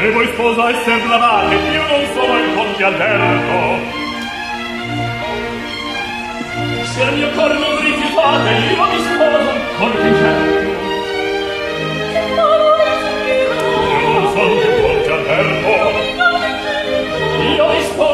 Se voi sposa e sembravate, io non sono il conte Alberto. Se al mio cuore non rifiutate, io mi sposo con Vincenzo. Che parole sono? Io non sono il conte Alberto. Io mi sposo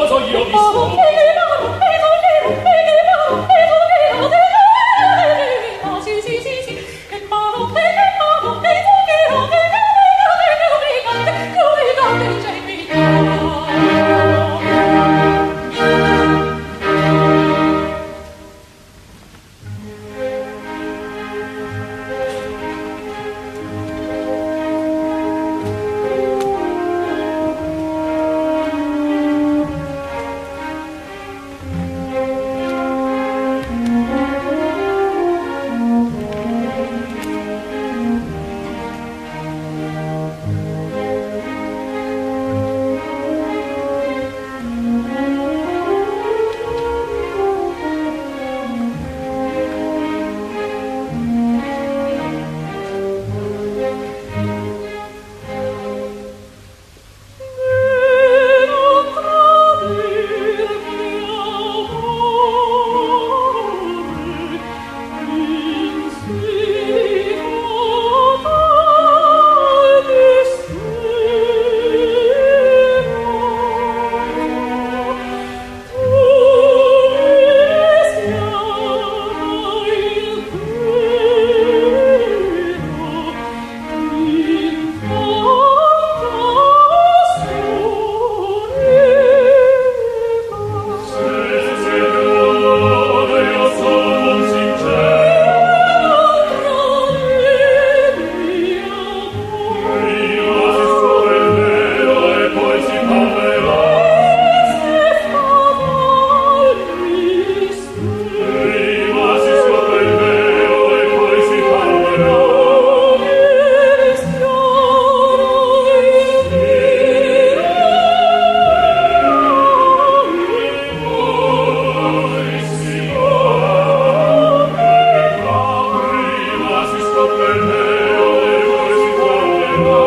Lord.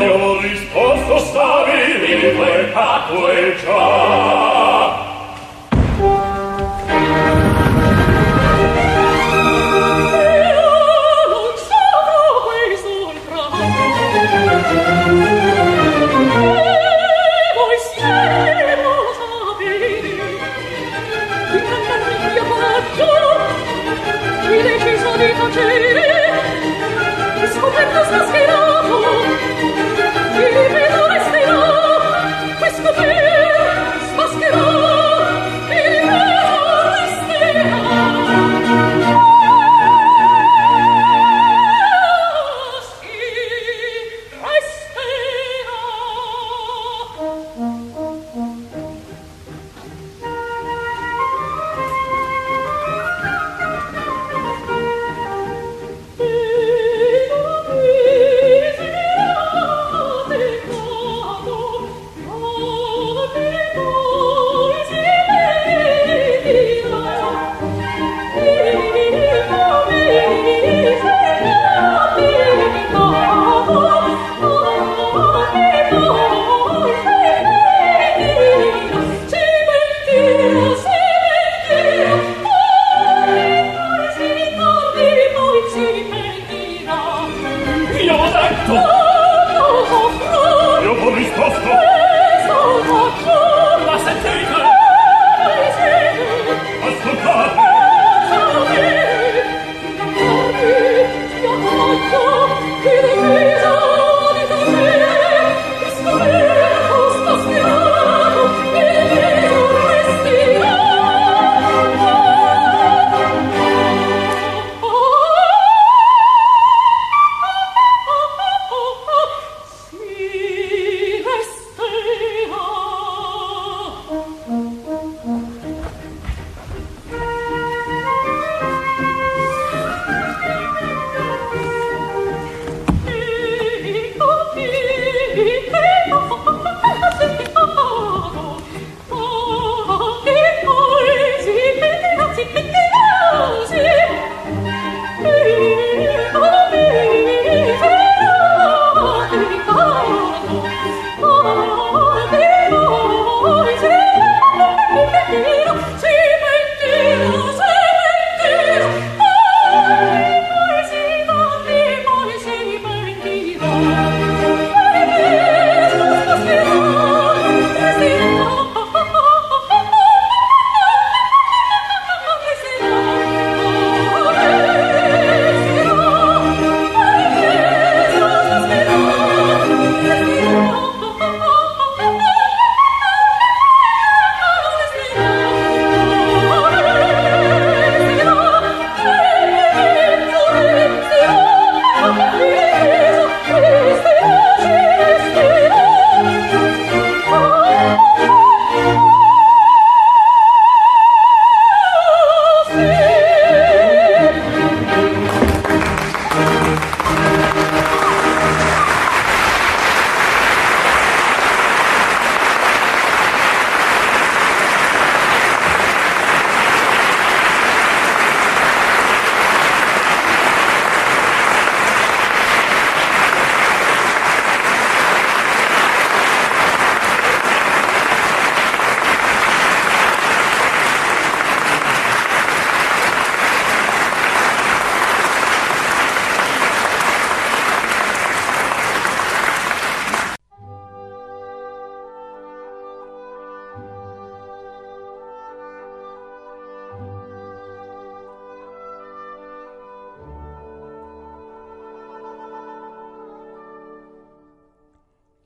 ne risposto stabili quel capo e letto io ho risposto. Ma sentite